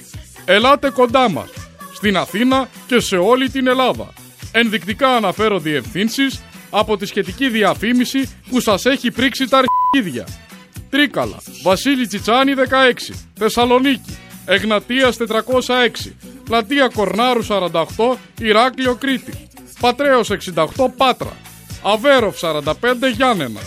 Ελάτε κοντά μας, στην Αθήνα και σε όλη την Ελλάδα. Ενδεικτικά αναφέρω διευθύνσεις από τη σχετική διαφήμιση που σας έχει πρίξει τα αρχίδια. Τρίκαλα, Βασίλη Τσιτσάνη 16, Θεσσαλονίκη, Εγνατίας 406, Πλατεία Κορνάρου 48, Ηράκλειο Κρήτη, Πατρέος 68 Πάτρα, Αβέροφ 45 Γιάννενα.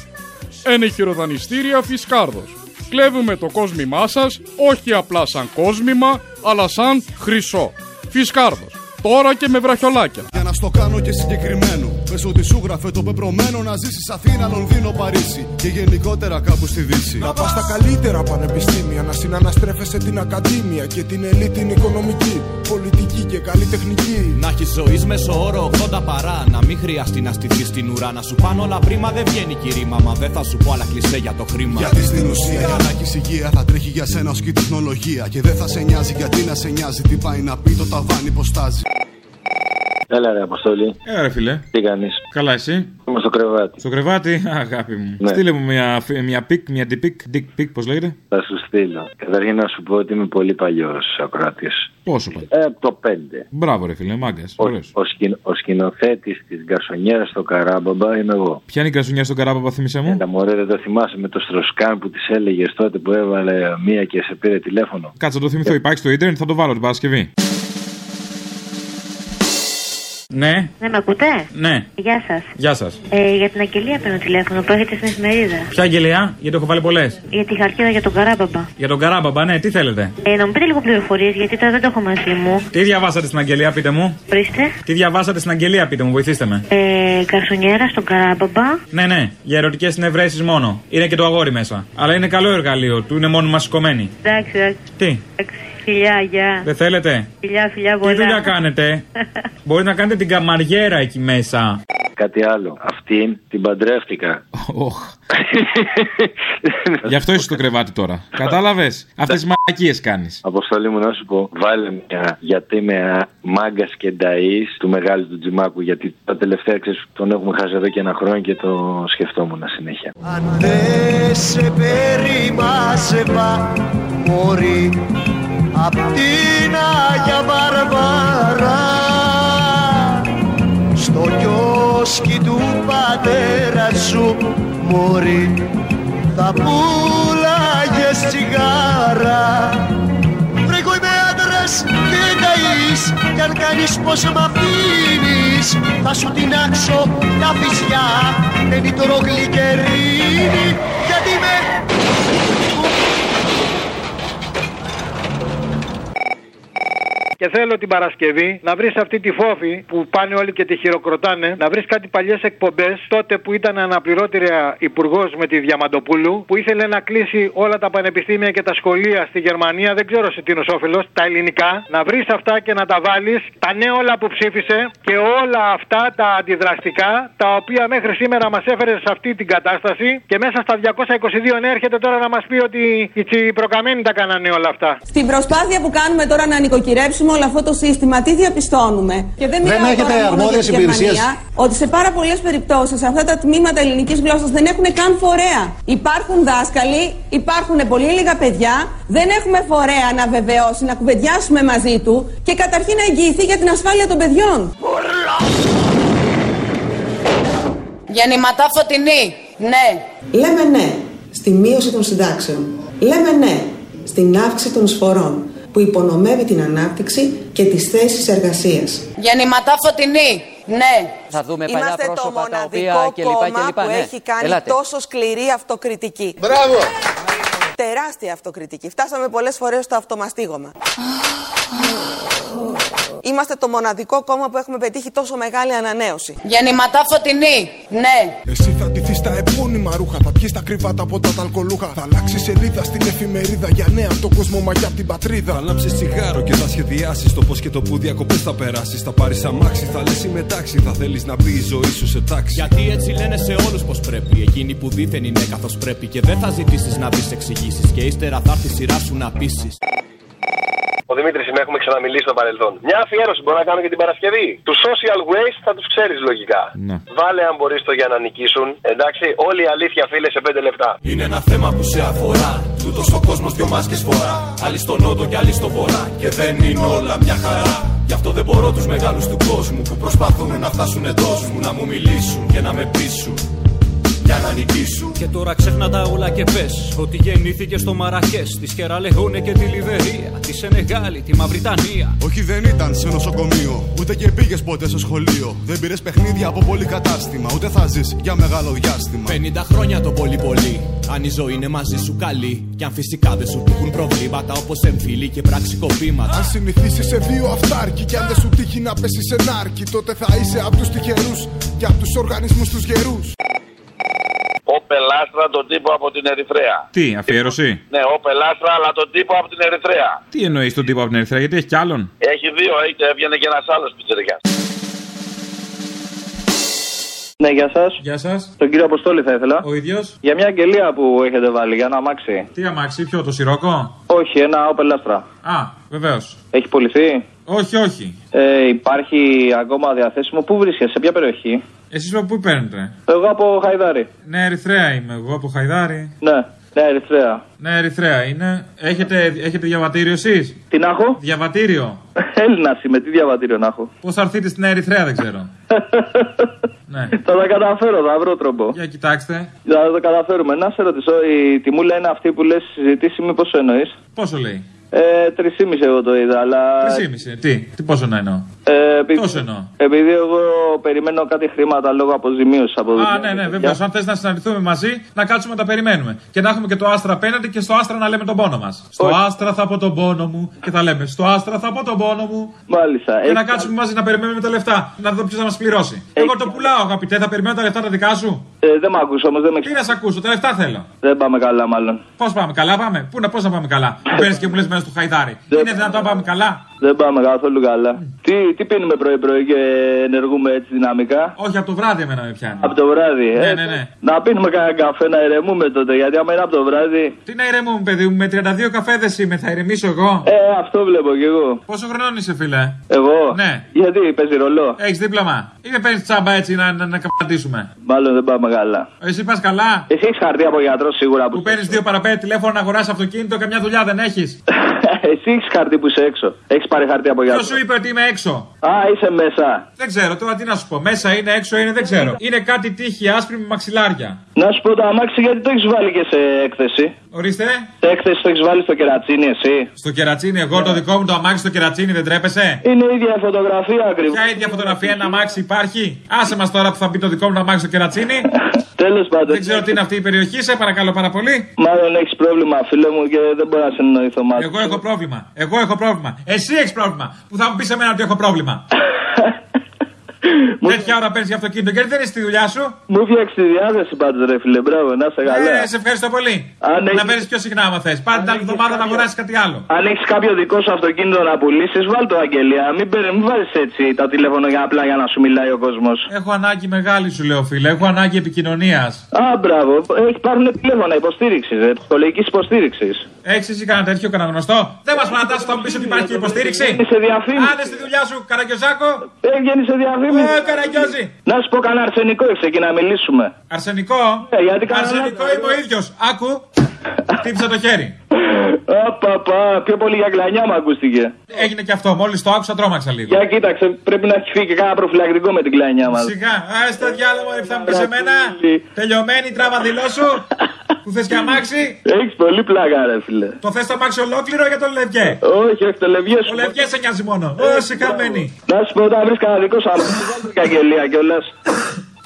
Ενεχειροδανιστήρια Φισκάρδος. Κλέβουμε το κόσμημά σας όχι απλά σαν κόσμημα, αλλά σαν χρυσό. Φισκάρδος. Τώρα και με βραχιολάκια. Για να στο κάνω και συγκεκριμένο. Πες ότι σου γράφε το πεπρωμένο να ζήσεις Αθήνα, Λονδίνο, Παρίσι και γενικότερα κάπου στη Δύση. Να πας στα καλύτερα πανεπιστήμια, να συναναστρέφεσαι την ακαδήμια και την ελίτ την οικονομική, πολιτική και καλλιτεχνική. Να έχεις ζωής μέσω όρο 80 παρά. Να μην χρειαστεί να στηθείς στην ουρά. Να σου πάνε όλα πρίμα δεν βγαίνει κι η ρίμα. Μα δεν θα σου πω άλλα κλισέ για το χρήμα. Γιατί στην ουσία για να έχεις υγεία θα τρέχει για σένα ως και η τεχνολογία. Και δεν θα σε νοιάζει γιατί να σε νοιάζει τι πάει να πει το ταβάνι πως στάζει. Έλα ρε Αποστόλη. Έλα ρε φίλε. Τι κάνεις; Καλά εσύ; Είμαι στο κρεβάτι. Στο κρεβάτι, αγάπη μου. Ναι. Στείλε μου μια, μια pic, μια dick pic, dick pic, πώς λέγεται; Θα σου στείλω. Καταρχήν να σου πω ότι είμαι πολύ παλιός ακροατής. Πόσο παλιός; Ε, το 5. Μπράβο ρε φίλε, μάγκας. Ο, Ωραίος. ο, σκην, ο σκηνοθέτης της γκαρσονιέρα στο Καράμπαμπα είμαι εγώ. Ποια είναι η κρασουνιά στον καράπαπα, θύμισε μου; Έλα μωρέ δεν το θυμάσαι με το στροσκάν που της έλεγες τότε που έβαλε μία και σε πήρε τηλέφωνο; Κάτσε να το θυμηθώ, υπάρχει στο ίντερνετ, θα το βάλω την Παρασκευή. Ναι, Δεν με ακούτε; ναι. Γεια σας. Γεια σας. Ε, για την αγγελία παίρνω τηλέφωνο που έχετε στην εφημερίδα. Ποια αγγελία, γιατί έχω βάλει πολλές. Για τη χαρτίδα για τον Καράμπαμπα. Για τον Καράμπαμπα, ναι, τι θέλετε; Ε, να μου πείτε λίγο πληροφορίες γιατί τώρα δεν το έχω μαζί μου. Τι διαβάσατε στην αγγελία, πείτε μου; Ορίστε. Τι διαβάσατε στην αγγελία, πείτε μου, βοηθήστε με. Ε, καρσονιέρα στον Καράμπαμπα. Ναι, ναι, για ερωτικές συνευρέσεις μόνο. Είναι και το αγόρι μέσα. Αλλά είναι καλό εργαλείο, του είναι μόνο μας σηκωμένη. Εντάξει, εντάξει. Τι, εντάξει. Φιλιά, γεια. δεν θέλετε; Φιλιά, φιλιά, Τι πολλά. δουλειά κάνετε; Μπορείτε να κάνετε την καμαριέρα εκεί μέσα. Κάτι άλλο. Αυτήν την παντρεύτηκα. Οχ. Γι' αυτό είσαι στο κρεβάτι τώρα. Κατάλαβες; Αυτές τις μαλακίες κάνεις. Αποστολή μου να σου πω, βάλε μια γιατί είμαι μάγκας και νταή του μεγάλου του Τζιμάκου. Γιατί τα τελευταία ξέρεις, τον έχουμε χάσει εδώ και ένα χρόνο και το σκεφτόμουν συνέχεια. Αν δεν σε περίμαζευα μωρή απ' την Άγια Βαρβάρα. Στο κιόσκι του πατέρα σου μωρή θα πουλάγες τσιγάρα. Βρε εγώ είμαι άντρας και ταΐς κι αν κάνεις πως μ' αφήνεις θα σου τεινάξω τα φυσιά. Με νητρογλυκερίνη γιατί με Και θέλω την Παρασκευή να βρεις αυτή τη φόφη που πάνε όλοι και τη χειροκροτάνε, να βρεις κάτι παλιές εκπομπές τότε που ήταν αναπληρώτρια υπουργός με τη Διαμαντοπούλου, που ήθελε να κλείσει όλα τα πανεπιστήμια και τα σχολεία στη Γερμανία, δεν ξέρω σε τι είναι όφελος, τα ελληνικά, να βρεις αυτά και να τα βάλεις, τα νέα όλα που ψήφισε και όλα αυτά τα αντιδραστικά, τα οποία μέχρι σήμερα μας έφερε σε αυτή την κατάσταση και μέσα στα 222 νέα έρχεται τώρα να μας πει ότι οι τσιπροκαμένοι τα κάνανε όλα αυτά. Στην προσπάθεια που κάνουμε τώρα να νοικοκυρέψουμε όλο αυτό το σύστημα, τι διαπιστώνουμε; Και δεν, Δεν μιλάω έχετε τώρα μόνο αρμόδιες για τη υπηρεσίες. Γερμανία, ότι σε πάρα πολλές περιπτώσεις αυτά τα τμήματα ελληνικής γλώσσας δεν έχουν καν φορέα. Υπάρχουν δάσκαλοι, υπάρχουν πολύ λίγα παιδιά, δεν έχουμε φορέα να βεβαιώσει, να κουβεντιάσουμε μαζί του και καταρχήν να εγγυηθεί για την ασφάλεια των παιδιών. Γεννηματά φωτεινή. Ναι. Λέμε ναι στη μείωση των συντάξεων. Λέμε ναι στην αύξηση των εισφορών που υπονομεύει την ανάπτυξη και τις θέσεις εργασίας. Γεννηματά φωτεινή. Ναι. Θα δούμε παλιά Είμαστε το πρόσωπα τα οποία μοναδικό και λοιπά και κόμμα λοιπά. που Ναι. έχει κάνει Ελάτε. τόσο σκληρή αυτοκριτική. Μπράβο! Τεράστια αυτοκριτική. Φτάσαμε πολλές φορές στο αυτομαστίγωμα. Είμαστε το μοναδικό κόμμα που έχουμε πετύχει τόσο μεγάλη ανανέωση. Γεννηματά φωτεινή. Ναι. Εσύ θα ντυθείς τα επώνυμα ρούχα. Θα πιεις τα κρυβάτα από τα ταλκολούχα. Θα αλλάξεις σελίδα στην εφημερίδα για νέα από τον κόσμο μα και από την πατρίδα. Θα λάμψει τσιγάρο και θα σχεδιάσεις το πώς και το που διακοπές θα περάσεις. Θα πάρεις αμάξι, θα λες είμαι τάξη. Θα θέλεις να μπει η ζωή σου σε τάξη. Γιατί έτσι λένε σε όλους πως πρέπει. Εκείνοι που δήθεν είναι καθώς πρέπει. Και δεν θα ζητήσεις να βρει εξηγήσεις. Και ύστερα θα έρθει η σειρά σου να πείσεις. Ο Δημήτρης είμαι, έχουμε ξαναμιλήσει στο παρελθόν. Μια αφιέρωση μπορώ να κάνω και την Παρασκευή. Του social waste θα τους ξέρεις λογικά. Ναι. Βάλε αν μπορείς το για να νικήσουν. Εντάξει, όλη η αλήθεια φίλε σε 5 λεπτά. Είναι ένα θέμα που σε αφορά. Τούτος ο κόσμος δυο μάσκες φορά. Άλλοι στον νότο και άλλοι στο βορρά. Και δεν είναι όλα μια χαρά. Γι' αυτό δεν μπορώ τους μεγάλους του κόσμου που προσπαθούν να φτάσουν εντός μου. Να μου μιλήσουν και να με πείσουν. Για να νικήσουν. Και τώρα ξέχνα τα όλα και πες ότι γεννήθηκε στο Μαρακές, τη Σκεραλεγόνε και τη Λιβερία, τη Σενεγάλη, τη Μαυριτανία. Όχι δεν ήταν σε νοσοκομείο, ούτε και πήγες ποτέ στο σχολείο. Δεν πήρες παιχνίδια από πολύ κατάστημα, ούτε θα ζεις για μεγάλο διάστημα. 50 χρόνια το πολύ πολύ. Αν η ζωή είναι μαζί σου καλή. Και αν φυσικά δεν σου τύχουν προβλήματα όπως εμφύλοι και πραξικοπήματα. Αν συνηθίσεις σε δύο αυτάρκη και αν δεν σου τύχει να πέσεις σε νάρκη, τότε θα είσαι από τους τυχερούς και από τους οργανισμούς τους γερούς. Ο Πελάστρα τον τύπο από την Ερυθρέα. Τι, αφιέρωση; Ναι, ο Πελάστρα, αλλά τον τύπο από την Ερυθρέα. Τι εννοείς τον τύπο από την Ερυθρέα, γιατί έχει κι άλλον; Έχει δύο, έχει, έβγαινε και ένας άλλος πιτσερικά. Ναι, γεια σας. Γεια σας. Τον κύριο Αποστόλη θα ήθελα. Ο ίδιος; Για μια αγγελία που έχετε βάλει, για ένα αμάξι. Τι αμάξι, ποιο, το σιρόκο; Όχι, ένα Opel Astra. Α, βεβαίως. Έχει πουληθεί. Όχι, όχι. Ε, υπάρχει ακόμα διαθέσιμο. Πού βρίσκεσαι, σε ποια περιοχή; Εσείς από πού παίρνετε; Εγώ από Χαϊδάρη. Ναι, Ερυθρέα είμαι εγώ από Χαϊδάρη. Ναι, ναι, Ερυθρέα. Ναι, Ερυθρέα είναι. Έχετε, έχετε διαβατήριο εσείς; Τι να έχω. Διαβατήριο; Έλληνας είμαι, τι διαβατήριο να έχω. Πώς θα έρθετε στην Ερυθρέα δεν ξέρω. ναι. Θα τα καταφέρω, θα βρω τρόπο. Για κοιτάξτε. Θα το καταφέρουμε. Να σε ρωτήσω, η τιμούλα είναι αυτή που λες συζητήσει, μήπως εννοείς; Πόσο λέει; Ε, 3,5 εγώ το είδα, αλλά. 3,5. Τι, τι πόσο να εννοώ. Ε, επειδή, Τόσο εννοώ; επειδή εγώ περιμένω κάτι χρήματα λόγω αποζημίωσης από εδώ. Α, ναι, ναι, βεβαίω. Αν θες να συναντηθούμε μαζί, να κάτσουμε να τα περιμένουμε. Και να έχουμε και το άστρα απέναντι και στο άστρα να λέμε τον πόνο μας. Στο άστρα θα πω τον πόνο μου και θα λέμε Στο άστρα θα πω τον πόνο μου. Μάλιστα. Και να κάτσουμε μαζί να περιμένουμε τα λεφτά. Να δω ποιος θα μας πληρώσει. Εγώ το πουλάω, αγαπητέ, θα περιμένω τα λεφτά τα δικά σου; Ε, δεν με ακούσω όμως, δεν με Τι να σε ακούσω, τα λεφτά θέλω. Δεν πάμε καλά, μάλλον. Πώς πάμε, καλά πάμε. Πού να, πώς να πάμε καλά. Μου παίρνεις και μου λες μέσα στο χαϊδάρι. Είναι δυνατόν να πάμε καλά; Δεν πάμε καθόλου καλά. Τι, τι πίνουμε πρωί-πρωί και ενεργούμε έτσι δυναμικά; Όχι, από το βράδυ εμένα με πιάνει. Από το βράδυ, ε; Ναι, ναι, ναι. Να πίνουμε κανένα καφέ να ηρεμούμε τότε. Γιατί άμα είναι από το βράδυ. Τι να ηρεμούμε, παιδί μου, με 32 καφέδες είμαι, θα ηρεμήσω εγώ. Ε, αυτό βλέπω κι εγώ. Πόσο χρονών είσαι, φίλε; Εγώ; Ναι. Γιατί παίζει ρολό; Έχεις δίπλωμα; Ή με παίρνεις τσάμπα έτσι να, να, να καπαντήσουμε. Μάλλον δεν πάμε καλά. Εσύ πας καλά; Εσύ έχεις χαρτί από γιατρό σίγουρα που. παίρνεις δύο παραπέντε τηλέφωνο να αγοράσει αυτοκίνητο, καμιά δουλειά δεν έχεις; Εσύ έχεις χαρτί που είσαι έξω. Έχεις πάρει χαρτί από γιατρό. Ποιο σου είπε ότι είμαι έξω; Α, είσαι μέσα. Δεν ξέρω, τώρα τι να σου πω. Μέσα είναι, έξω είναι, δεν ξέρω. Είναι κάτι τύχη άσπρη με μαξιλάρια. Να σου πω το αμάξι γιατί το έχεις βάλει και σε έκθεση. Ορίστε. Σε έκθεση το έχεις βάλει στο κερατσίνι, εσύ. Στο κερατσίνι, εγώ το δικό μου το αμάξι στο κερατσίνι, δεν τρέπεσαι; Είναι η ίδια φωτογραφία ακριβώς. Ποια ίδια φωτογραφία ένα αμάξι υπάρχει; Άσε μας τώρα που θα μπει το δικό μου το αμάξι στο κερατσίνι. Τέλος πάντων. Δεν ξέρω τι είναι αυτή η περιοχή, σε παρακαλώ πάρα πολύ. Μάλλον έχεις πρόβλημα, φίλε μου, και δεν μπορώ να συνεννοηθώ μαζί. Εγώ έχω πρόβλημα. Εγώ έχω πρόβλημα. Εσύ έχεις πρόβλημα. Που θα μου πεις εμένα ότι έχω πρόβλημα. Τέτοια ώρα παίρνεις για αυτοκίνητο γιατί δεν είσαι στη δουλειά σου. Μου φτιάξεις τη διάθεση πάντω, ρε φίλε. Μπράβο, να σε καλά. Ε, σε ευχαριστώ πολύ. Αν Να έχεις- παίρνεις πιο συχνά άμα θες. Πάρε την άλλη εβδομάδα να αγοράσεις κάτι άλλο. Αν έχεις κάποιο δικό σου αυτοκίνητο να πουλήσεις, βάλ το αγγελία. Μην, παίρνει- μην βάζεις έτσι τα τηλέφωνα για απλά για να σου μιλάει ο κόσμος. Έχω ανάγκη μεγάλη σου λέω φίλε. Έχω ανάγκη επικοινωνίας. Α, μπράβο. Έχει υπάρχουν τηλέφωνα υποστήριξης, σχολική υποστήριξης. Έχεις εσύ κανένα τέτοιο κανένα γνωστό; Δεν μας παρατάσσει θα μου πεις ότι υπάρχει και υποστήριξη. σε διαφήμιση. Άντε στη δουλειά σου, Καραγκιόζάκο. Έβγαινε σε διαφήμιση. Ε, Καραγκιόζη. Να σου πω κανένα αρσενικό έχει εκεί να μιλήσουμε. Αρσενικό; Ε, γιατί κανένα- Αρσενικό είμαι ο ίδιος. Άκου. Χτύπησε το χέρι. Απαπα, πιο πολύ για κλανιά μου ακούστηκε. Έγινε και αυτό. Μόλις το άκουσα, τρόμαξα λίγο. Για κοίταξε, πρέπει να έχει φύγει και κάνα προφυλακτικό με την κλανιά μας. Σιγά, α τα διάλογο, θα μου πεις εμένα. Τελειωμένη τράβα δηλώσου. Που θες και αμάξι. Έχεις πολύ πλάκα, ρε φίλε. Το θες το αμάξι ολόκληρο για τον Λευγέ; Όχι, όχι, το λευγέ σου. Ο Λευγέ σε νοιάζει μόνο. Ω, σε καμένη. Να σου πω, όταν βρεις κανένα δικό σου αμάξι, βάλτε και αγγελία κιόλας.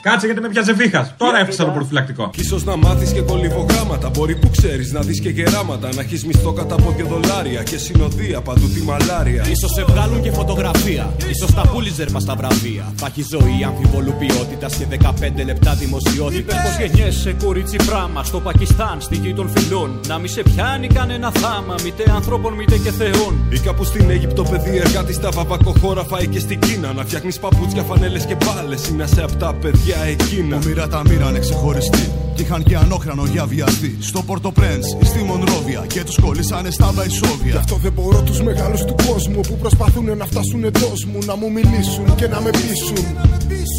Κάτσε γιατί με πιάσε βήχας. Τώρα έφτιαξα το προφυλακτικό. σω να μάθεις και κολυβογράμματα. Μπορεί που ξέρεις να δεις και γεράματα. Να έχεις μισθό κατά πόδια δολάρια και συνοδεία παντού τη μαλάρια. Ίσως σε βγάλουν και φωτογραφία. Ίσως τα πούλιζερ μας τα βραβεία. Θα έχει ζωή αμφιβολού ποιότητας και 15 λεπτά δημοσιότητας. Είπες πως γεννιέσαι κορίτσι πράμα στο Πακιστάν, στη γη των φιλών. Να μη σε πιάνει κανένα θάμα, μήτε ανθρώπων μήτε και θεών. Ή κάπου στην Αίγυπτο, παιδί εργάτης στα βαβακοχώρα φάει και στην Κίνα. Να φτιάχνεις παπούτσια, φανέλες και μπάλες. Ή να σε απ' τα παιδιά εκείνα. Που μοίρα τα μοίρανε ξεχωριστή. Κι είχαν και ανόχρανο για βιαστή. Στο Πορτοπρέντ ή στη Μονρόβια. Και τους κολλήσανε στα Βαϊσόβια. Γι' αυτό δεν μπορώ τους μεγάλους του κόσμου που προσπαθούν να φτάσουν εντός μου. Να μου μιλήσουν και να με πείσουν.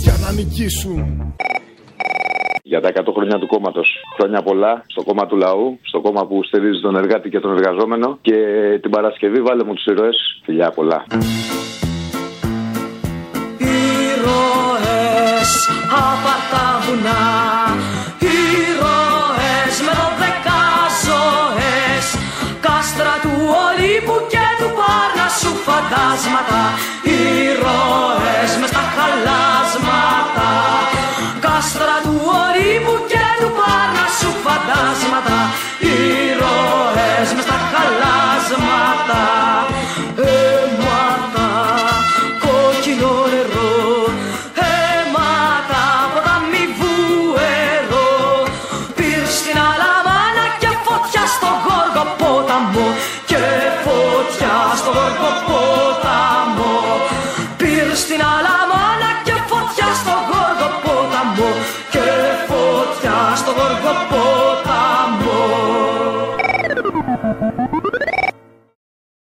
Για να νικήσουν. Για τα 100 χρόνια του κόμματος. Χρόνια πολλά στο κόμμα του λαού, στο κόμμα που στηρίζει τον εργάτη και τον εργαζόμενο. Και την Παρασκευή βάλε μου τους ηρωέ. Φιλιά πολλά. Ήρωες απ' τα βουνά. Ήρωες με δώδεκα ζωές. Κάστρα του Ολύμπου και του Πάρνασσου φαντάσματα